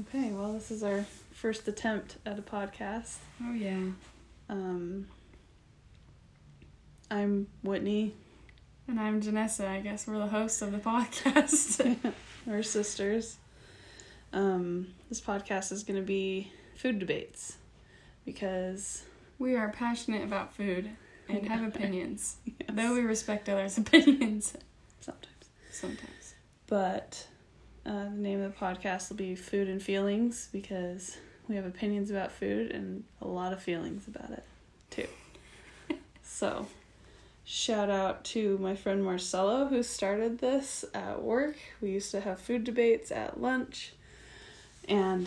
Okay, well, this is our first attempt at a podcast. Oh yeah. Um, I'm Whitney. And I'm Janessa. I guess we're the hosts of the podcast. We're sisters. Um, this podcast is going to be food debates because we are passionate about food and have opinions, yes, though we respect others' opinions sometimes. sometimes. But uh, the name of the podcast will be Food and Feelings because we have opinions about food and a lot of feelings about it too. so, shout out to my friend Marcelo who started this at work. We used to have food debates at lunch and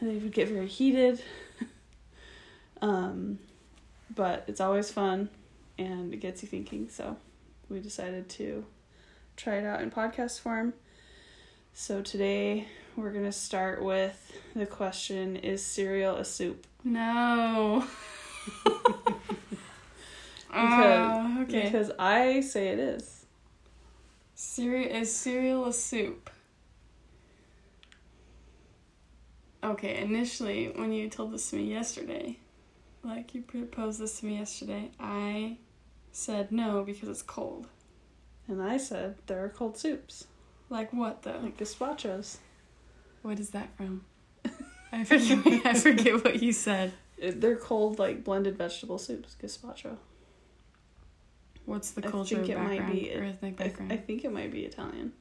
they would get very heated. um, but it's always fun and it gets you thinking. So, we decided to try it out in podcast form. So today we're going to start with the question Is cereal a soup? No. Ah, because, Oh, okay. because I say it is. Cereal is cereal a soup? Okay, initially when you told this to me yesterday, like you proposed this to me yesterday, I said no because it's cold. And I said there are cold soups, Like what though? like gazpachos. What is that from? I forget. I forget what you said. They're cold, like blended vegetable soups, gazpacho. What's the I culture think it might be- or ethnic I, background? I think it might be Italian.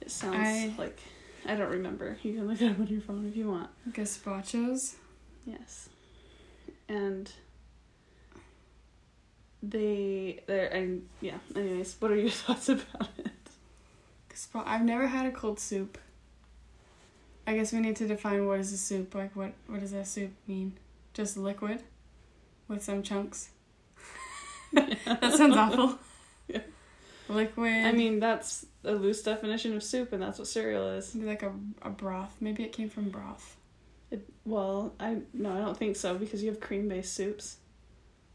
It sounds I- like. I don't remember. You can look it up on your phone if you want. Gazpachos. Yes. And they they're and yeah, anyways, what are your thoughts about it? I've never had a cold soup. I guess we need to define what is a soup. Like what what does that soup mean? Just liquid with some chunks. that sounds awful. Yeah. Liquid. I mean, that's a loose definition of soup and that's what cereal is. maybe like a, a broth. Maybe it came from broth. It, well, I no, I don't think so because you have cream-based soups.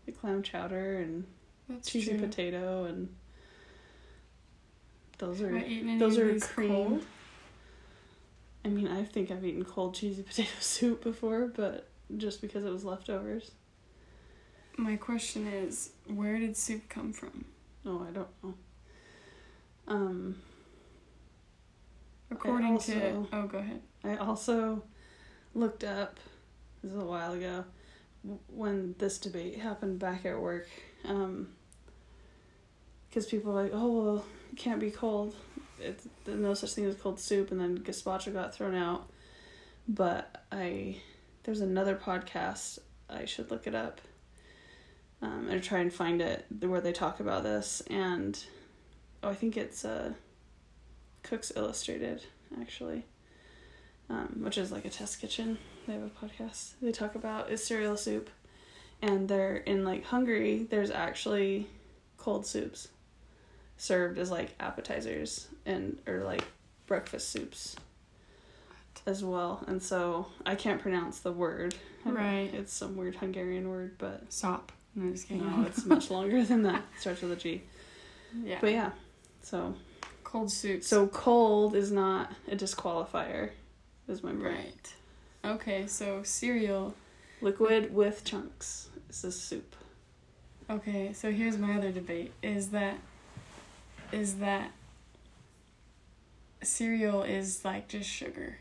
Like clam chowder and That's cheesy true. potato and those are I eaten any those are cream. cold? I mean, I think I've eaten cold cheesy potato soup before, but just because it was leftovers. My question is, where did soup come from? No, I don't know. Um, According to oh, go ahead. I also looked up, this is a while ago, when this debate happened back at work. Um, because people are like, oh, well, it can't be cold. It's no such thing as cold soup, and then gazpacho got thrown out. But I, there's another podcast, I should look it up. Um, and try and find it where they talk about this. And, oh, I think it's uh, Cooks Illustrated, actually um, which is like a test kitchen. They have a podcast. They talk about is cereal soup, and they're in like Hungary. There's actually cold soups served as like appetizers and or like breakfast soups as well. And so I can't pronounce the word. Right. It's some weird Hungarian word, but Sop. No, just kidding. no, it's much longer than that. It starts with a G. yeah. But yeah, so Cold soups. so cold is not a disqualifier. Is my point. right. Okay, so cereal. Liquid with chunks. This is soup. Okay, so here's my other debate: is that is that cereal is like just sugar?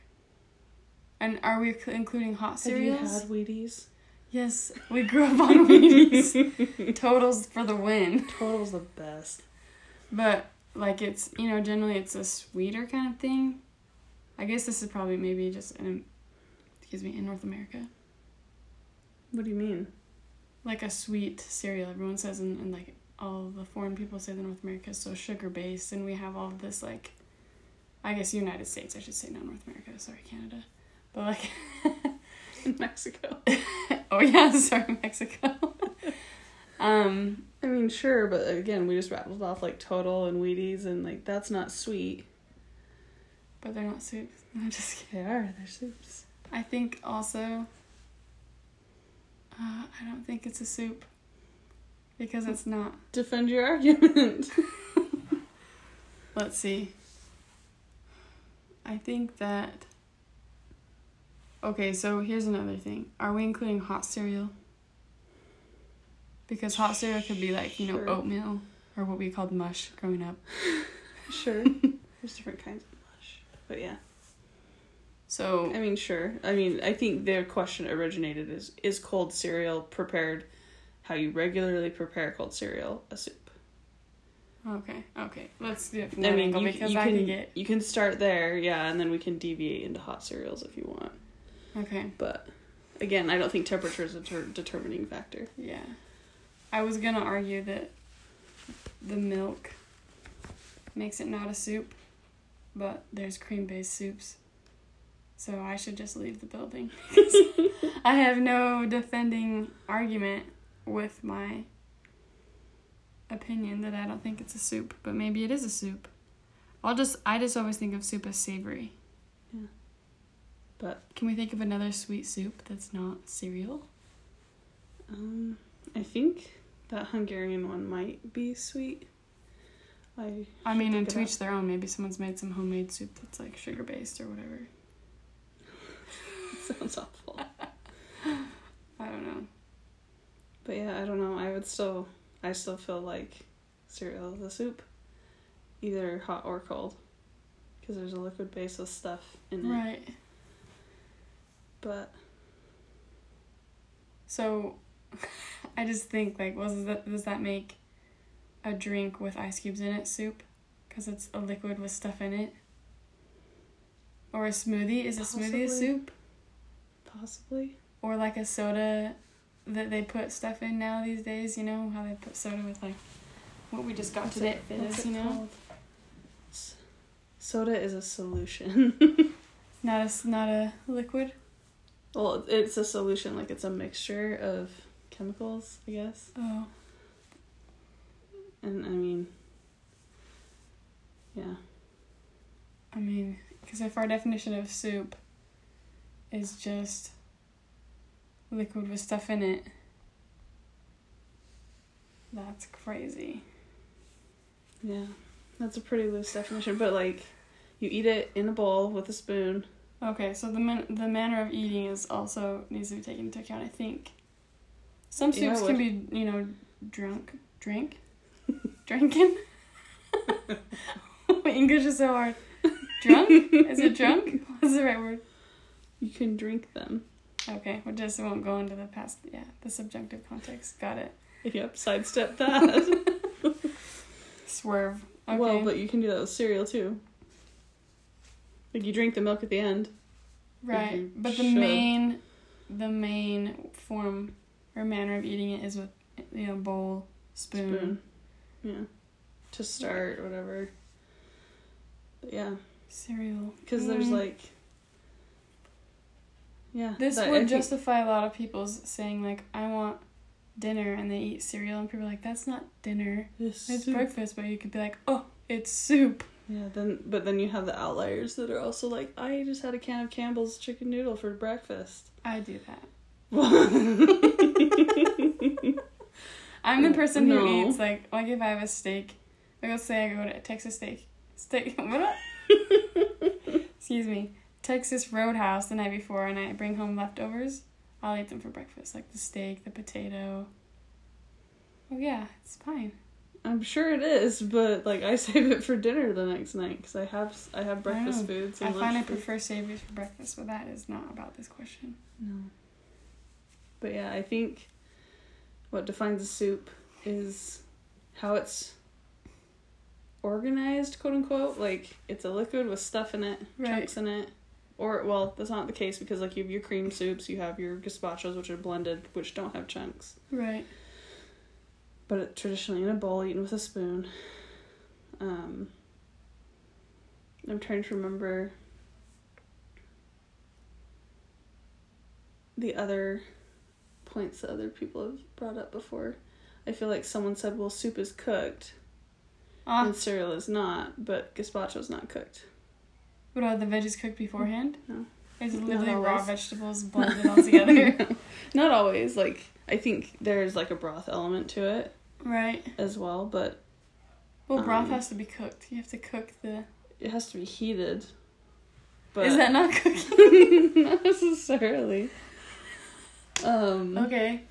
And are we including hot cereals? Have you had Wheaties? Yes, we grew up on Wheaties. Totals for the win. Total's the best. But like it's you know generally it's a sweeter kind of thing. I guess this is probably maybe just in excuse me in North America What do you mean? like a sweet cereal. Everyone says in, in like all the foreign people say that North America is so sugar based and we have all this like I guess United States I should say not North America sorry Canada but like Mexico. oh yeah sorry Mexico um I mean, sure, but again, we just rattled off like Total and Wheaties, and like that's not sweet. but they're not soups no just kidding. They are. They're soups. I think also uh, I don't think it's a soup because it's not Defend your argument. let's see I think that Okay, so here's another thing. Are we including hot cereal? Because hot cereal could be like, you know, Sure. oatmeal or what we called mush growing up. Sure. There's different kinds of mush. But yeah. So, I mean, sure. I mean, I think the question originated is is cold cereal prepared how you regularly prepare cold cereal a soup? okay, okay. Let's do it I mean, you, because you I can can get. you can start there, yeah, and then we can deviate into hot cereals if you want. Okay, But again, I don't think temperature is a ter- determining factor. yeah. I was gonna argue that the milk makes it not a soup, but there's cream based soups. So I should just leave the building. I have no defending argument with my opinion that I don't think it's a soup, but maybe it is a soup. I'll just I just always think of soup as savory. Yeah. But Can we think of another sweet soup that's not cereal? um, I think that Hungarian one might be sweet. I I mean, and to each their own. Maybe someone's made some homemade soup that's like sugar based or whatever. sounds awful. I don't know. But yeah, I don't know. I would still, I still feel like cereal is a soup, either hot or cold, because there's a liquid base of stuff in it. Right. But So, I just think like, was that does that make a drink with ice cubes in it soup? Because it's a liquid with stuff in it. Or a smoothie is a smoothie a soup? possibly, Or like a soda that they put stuff in now these days. You know how they put soda with like what we just got What's today. it- It what's is, it you know, called? Soda is a solution. not a not a liquid. well, it's a solution. Like it's a mixture of chemicals, I guess. Oh, And I mean, yeah, I mean, because if our definition of soup is just liquid with stuff in it, that's crazy. yeah, that's a pretty loose definition. But like, you eat it in a bowl with a spoon. Okay, so the man- the manner of eating is also needs to be taken into account. I think some Yeah, soups can be you know drunk, drink, drinking. English is so hard. Drunk? Is it drunk? What's the right word? You can drink them. Okay, we just won't go into the past. Yeah, the subjunctive context. Got it. Yep, sidestep that. Swerve. Okay. Well, but you can do that with cereal too. Like you drink the milk at the end. right, but the should. main, the main form or manner of eating it is with you know bowl, spoon. Spoon. Yeah. To start, whatever. But yeah, cereal. because there's Mm. like. Yeah. This I would justify a lot of people's saying like, "I want dinner," and they eat cereal, and people are like, "That's not dinner. It's breakfast." But you could be like, "Oh, it's soup." Yeah, then but then you have the outliers that are also like, I just had a can of Campbell's chicken noodle for breakfast. I do that. I'm the person who eats like like if I have a steak, like let's say I go to Texas steak, steak. What? Excuse me, Texas Roadhouse the night before, and I bring home leftovers. I'll eat them for breakfast, like the steak, the potato. Oh yeah, it's fine. I'm sure it is, but like I save it for dinner the next night because I have I have oh. breakfast know. foods. I find I prefer savories for breakfast, but that is not about this question. No. But yeah, I think what defines a soup is how it's organized, quote unquote. Like it's a liquid with stuff in it, Right. chunks in it. Or well, that's not the case because like you have your cream soups, you have your gazpachos which are blended, which don't have chunks. Right. But it, traditionally in a bowl, eaten with a spoon. Um, I'm trying to remember the other points that other people have brought up before. I feel like someone said, "Well, soup is cooked Ah, and cereal is not, but gazpacho is not cooked." What are the veggies cooked beforehand? No. It's literally raw vegetables blended all together. Not always. Like I think there's like a broth element to it right. as well, but Well, broth Um, has to be cooked. You have to cook the. it has to be heated. but Is that not cooking? not necessarily. Um, okay.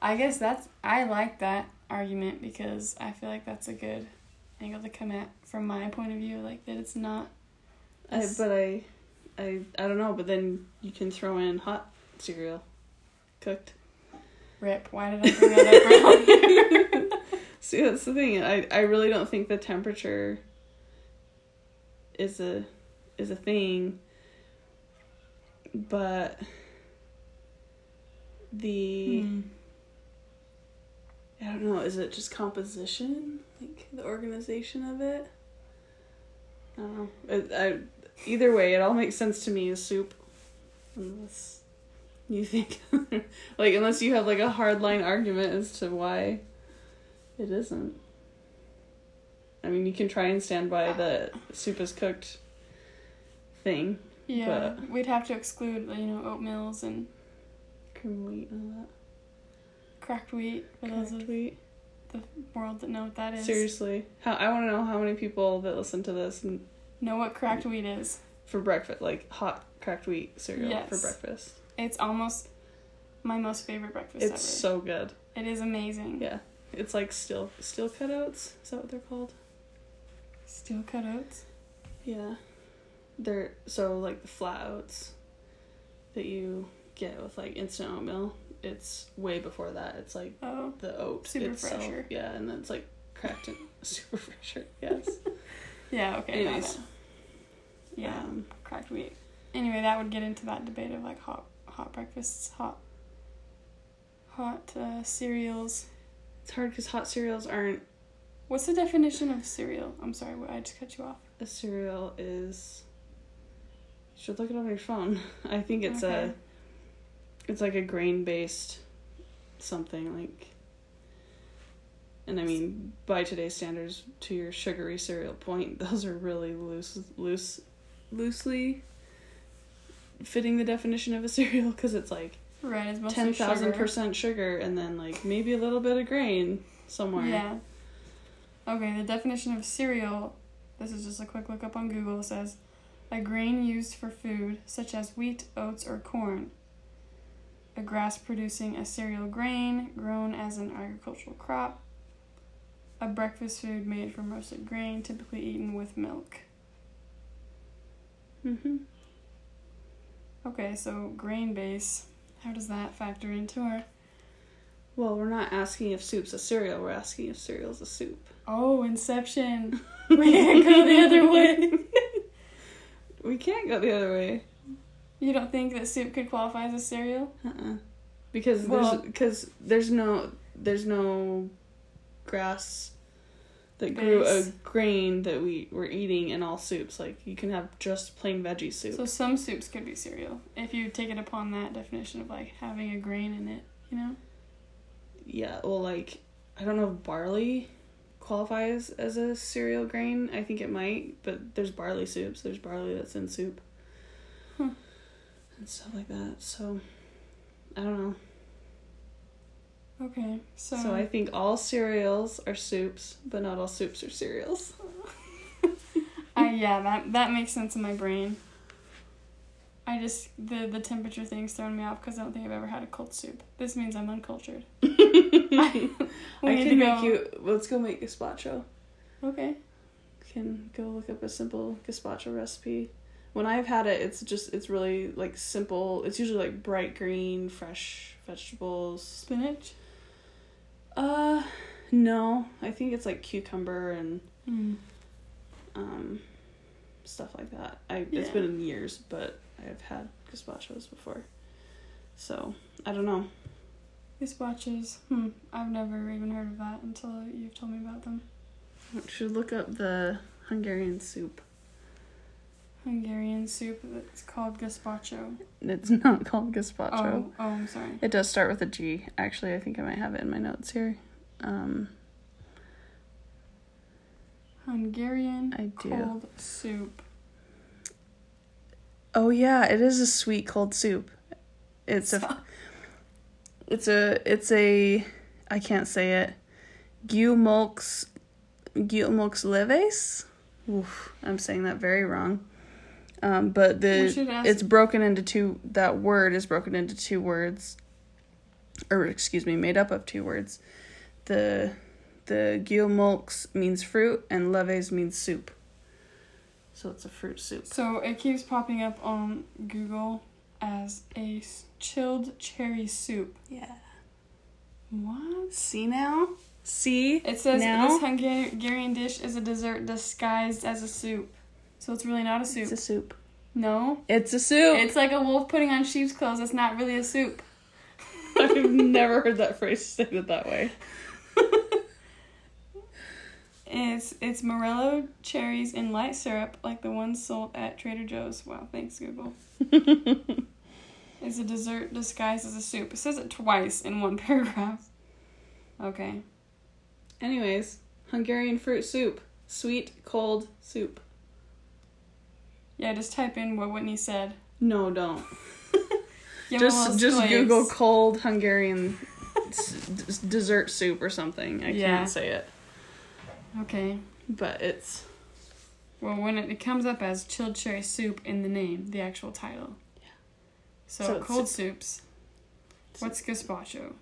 I guess that's I like that argument because I feel like that's a good angle to come at from my point of view, like that it's not I, but I, I, I don't know. But then you can throw in hot cereal, cooked. rip. Why did I bring that up around here? See, that's the thing. I, I really don't think the temperature is a is a thing. But the Hmm. I don't know, is it just composition? Like the organization of it? I don't know. It, I, either way, it all makes sense to me as soup. Unless you think like unless you have like a hard line argument as to why it isn't. I mean, you can try and stand by the soup is cooked thing. Yeah, we'd have to exclude you know oatmeals and Cream wheat and all cracked wheat that. of wheat. The world that know what that is. Seriously. How I want to know how many people that listen to this and Know what cracked wheat is? for breakfast, like hot cracked wheat cereal for breakfast. It's almost my most favorite breakfast It's ever. so good. it is amazing. Yeah. It's like steel steel cutouts. Is that what they're called? Steel cut oats. Yeah. They're so like the flat oats that you get with like instant oatmeal. It's way before that. It's like Oh, the oat Super itself. fresher. Yeah, and then it's like cracked in super fresher. Yes. yeah. Okay. Anyways. Yeah, Um, cracked wheat. Anyway, that would get into that debate of like hot, hot breakfasts, hot, hot uh, cereals. it's hard because hot cereals aren't What's the definition of cereal? I'm sorry, I just cut you off. a cereal is. You should look it on your phone. I think it's Okay. a. It's like a grain based something like. And I mean, by today's standards, to your sugary cereal point, those are really loose, loose, loosely fitting the definition of a cereal because it's like Right, it's ten thousand sugar. percent sugar and then like maybe a little bit of grain somewhere. Yeah. Okay, the definition of cereal, this is just a quick look up on Google, says a grain used for food, such as wheat, oats, or corn. A grass producing a cereal grain grown as an agricultural crop. A breakfast food made from roasted grain, typically eaten with milk. Mm-hmm. Okay, so grain base. How does that factor into our. Well, we're not asking if soup's a cereal. We're asking if cereal's a soup. Oh, Inception! We can't go the other way. We can't go the other way. You don't think that soup could qualify as a cereal? Uh-uh. Because Well- there's because there's no there's no grass that grew a grain that we were eating in all soups. Like you can have just plain veggie soup. So some soups could be cereal if you take it upon that definition of like having a grain in it, you know? yeah, well, like I don't know if barley qualifies as a cereal grain. I think it might, but there's barley soups. There's barley that's in soup. And stuff like that. So I don't know. Okay, so, So I think all cereals are soups, but not all soups are cereals. I yeah, that that makes sense in my brain. I just the the temperature thing's throwing me off because I don't think I've ever had a cold soup. This means I'm uncultured. I need can make you. Let's go make gazpacho. Okay. Can go look up a simple gazpacho recipe. When I've had it, it's just it's really like simple. It's usually like bright green, fresh vegetables. Spinach. Uh, no, I think it's like cucumber and Mm. um, stuff like that. I it's Yeah. been in years, but I've had gazpachos before, so I don't know. Gazpachos. Hmm. I've never even heard of that until you've told me about them. I should look up the Hungarian soup. Hungarian soup that's called gazpacho. It's not called gazpacho. Oh, oh, I'm sorry. It does start with a G. Actually, I think I might have it in my notes here. Um, Hungarian I do. cold soup. oh yeah, it is a sweet cold soup. It's a, it's a, it's a, I can't say it. Guilmolks, Guilmolks leves. Oof, I'm saying that very wrong. Um, but the it's broken into two. That word is broken into two words, or excuse me, made up of two words. The the guillemolx means fruit, and leves means soup. So it's a fruit soup. So it keeps popping up on Google as a chilled cherry soup. Yeah. What? See now. See. It says now. this Hungarian dish is a dessert disguised as a soup. So it's really not a soup. It's a soup. no. It's a soup. It's like a wolf putting on sheep's clothes. It's not really a soup. I've never heard that phrase stated that way. It's it's morello cherries in light syrup like the ones sold at Trader Joe's. Wow, thanks Google. It's a dessert disguised as a soup. It says it twice in one paragraph. Okay. Anyways, Hungarian fruit soup. Sweet, cold soup. Yeah, just type in what Whitney said. No, don't. Give 'em a just just squeeze. Google cold Hungarian s- dessert soup or something. I Yeah. can't say it, Okay. but it's Well, when it, it comes up as chilled cherry soup in the name, the actual title. Yeah. So, So cold soups. What's gazpacho?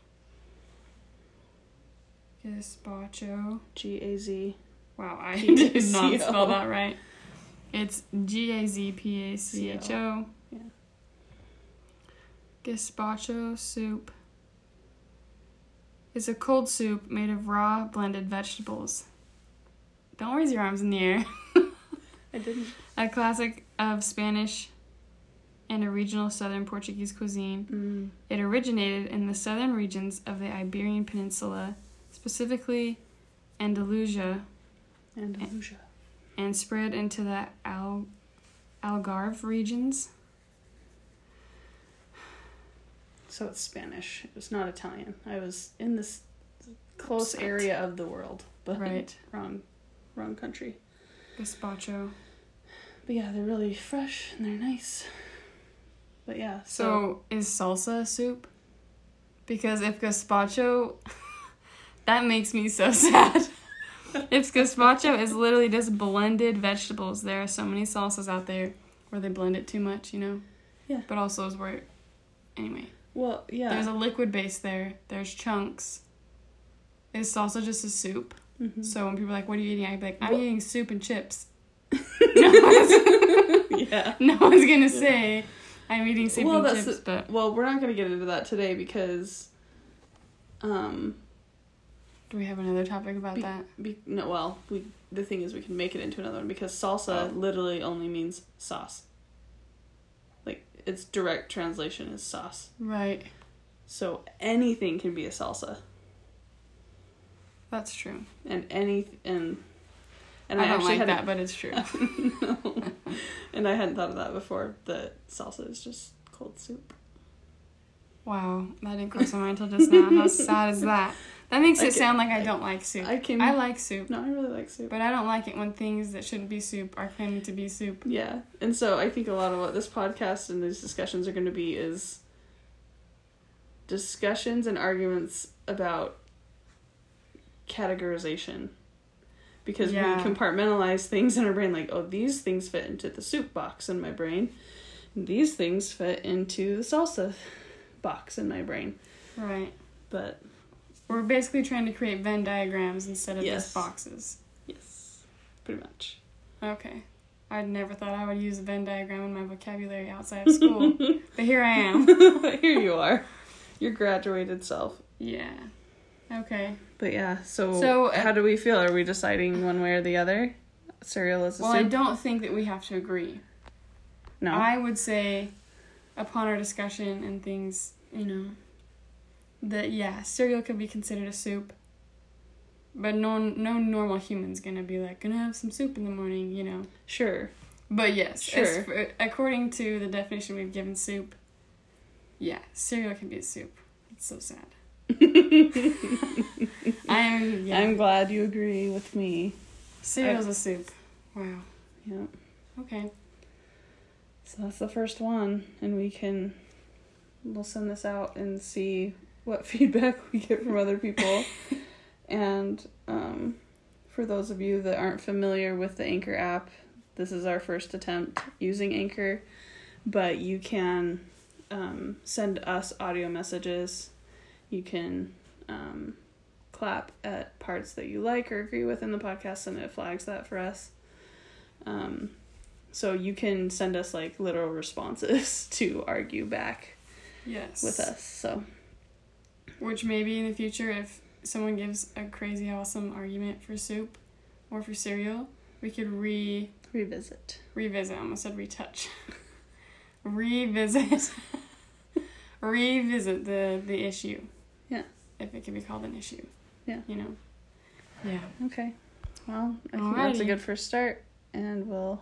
Gazpacho. G A Z. Wow, I did not spell that right. It's G A Z P A C H O. Yeah. Gazpacho soup is a cold soup made of raw blended vegetables. Don't raise your arms in the air. I didn't. A classic of Spanish and a regional southern Portuguese cuisine. Mm. It originated in the southern regions of the Iberian Peninsula, specifically Andalusia, Andalusia. And spread into the Al- Algarve regions. So it's Spanish. It's not Italian. I was in this close Upset. area of the world, but Right. wrong, wrong country. Gazpacho. But yeah, they're really fresh and they're nice. But yeah, so, So, is salsa a soup? Because if gazpacho, that makes me so sad. If gazpacho is literally just blended vegetables, there are so many salsas out there where they blend it too much, you know? Yeah. But also is where, anyway, well, yeah. there's a liquid base there. There's chunks. Is salsa just a soup? Mhm. So when people are like, "What are you eating?" I'd be like, "I'm Well- eating soup and chips." no, one's, yeah. no one's gonna say I'm eating soup Well, and chips, the- but Well, we're not going to get into that today because, um, do we have another topic about Be- that? be, no, well, we the thing is we can make it into another one because salsa Oh. literally only means sauce. Like its direct translation is sauce. Right. So anything can be a salsa, That's true. and any and and I, I, don't actually like had that, but it's true. no. and I hadn't thought of that before. That salsa is just cold soup. wow, that didn't cross my mind until just now. How sad is that? That makes I it sound like I don't like soup. I can. I like soup, No, I really like soup. but I don't like it when things that shouldn't be soup are claiming to be soup. Yeah, and so I think a lot of what this podcast and these discussions are going to be is discussions and arguments about categorization. Because Yeah. we compartmentalize things in our brain, like, oh, these things fit into the soup box in my brain, and these things fit into the salsa box in my brain. Right. But We're basically trying to create Venn diagrams instead of Yes. just boxes. yes, pretty much. Okay. I'd never thought I would use a Venn diagram in my vocabulary outside of school, but here I am. Here you are, your graduated self. Yeah. Okay. But yeah, so, So, uh, how do we feel? Are we deciding one way or the other? Cereal is a Well, I don't think that we have to agree. no. I would say, upon our discussion and things, you know, that yeah, cereal could be considered a soup. But no, no normal human's gonna be like gonna have some soup in the morning, you know. sure. But yes, Sure. for, according to the definition we've given soup, yeah, cereal can be a soup. It's so sad. I'm yeah. I'm glad you agree with me. Cereal's a soup. Wow. Yeah. Okay. So that's the first one, and we can we'll send this out and see what feedback we get from other people. and um, for those of you that aren't familiar with the Anchor app, This is our first attempt using Anchor, but you can um, send us audio messages. You can um, clap at parts that you like or agree with in the podcast, and it flags that for us. Um, so you can send us like literal responses to argue back Yes. with us. So Which maybe in the future, if someone gives a crazy awesome argument for soup or for cereal, we could re revisit. revisit. I almost said retouch. revisit. revisit the the issue. Yeah. If it can be called an issue. Yeah. You know. Yeah. Okay. Well, I think that's a good first start, and we'll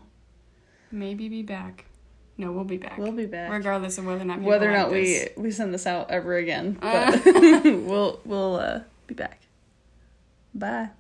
Maybe be back. No, we'll be back. we'll be back. Regardless of whether or not Whether or like not we this. we send this out ever again, Uh. but we'll we'll uh, be back. Bye.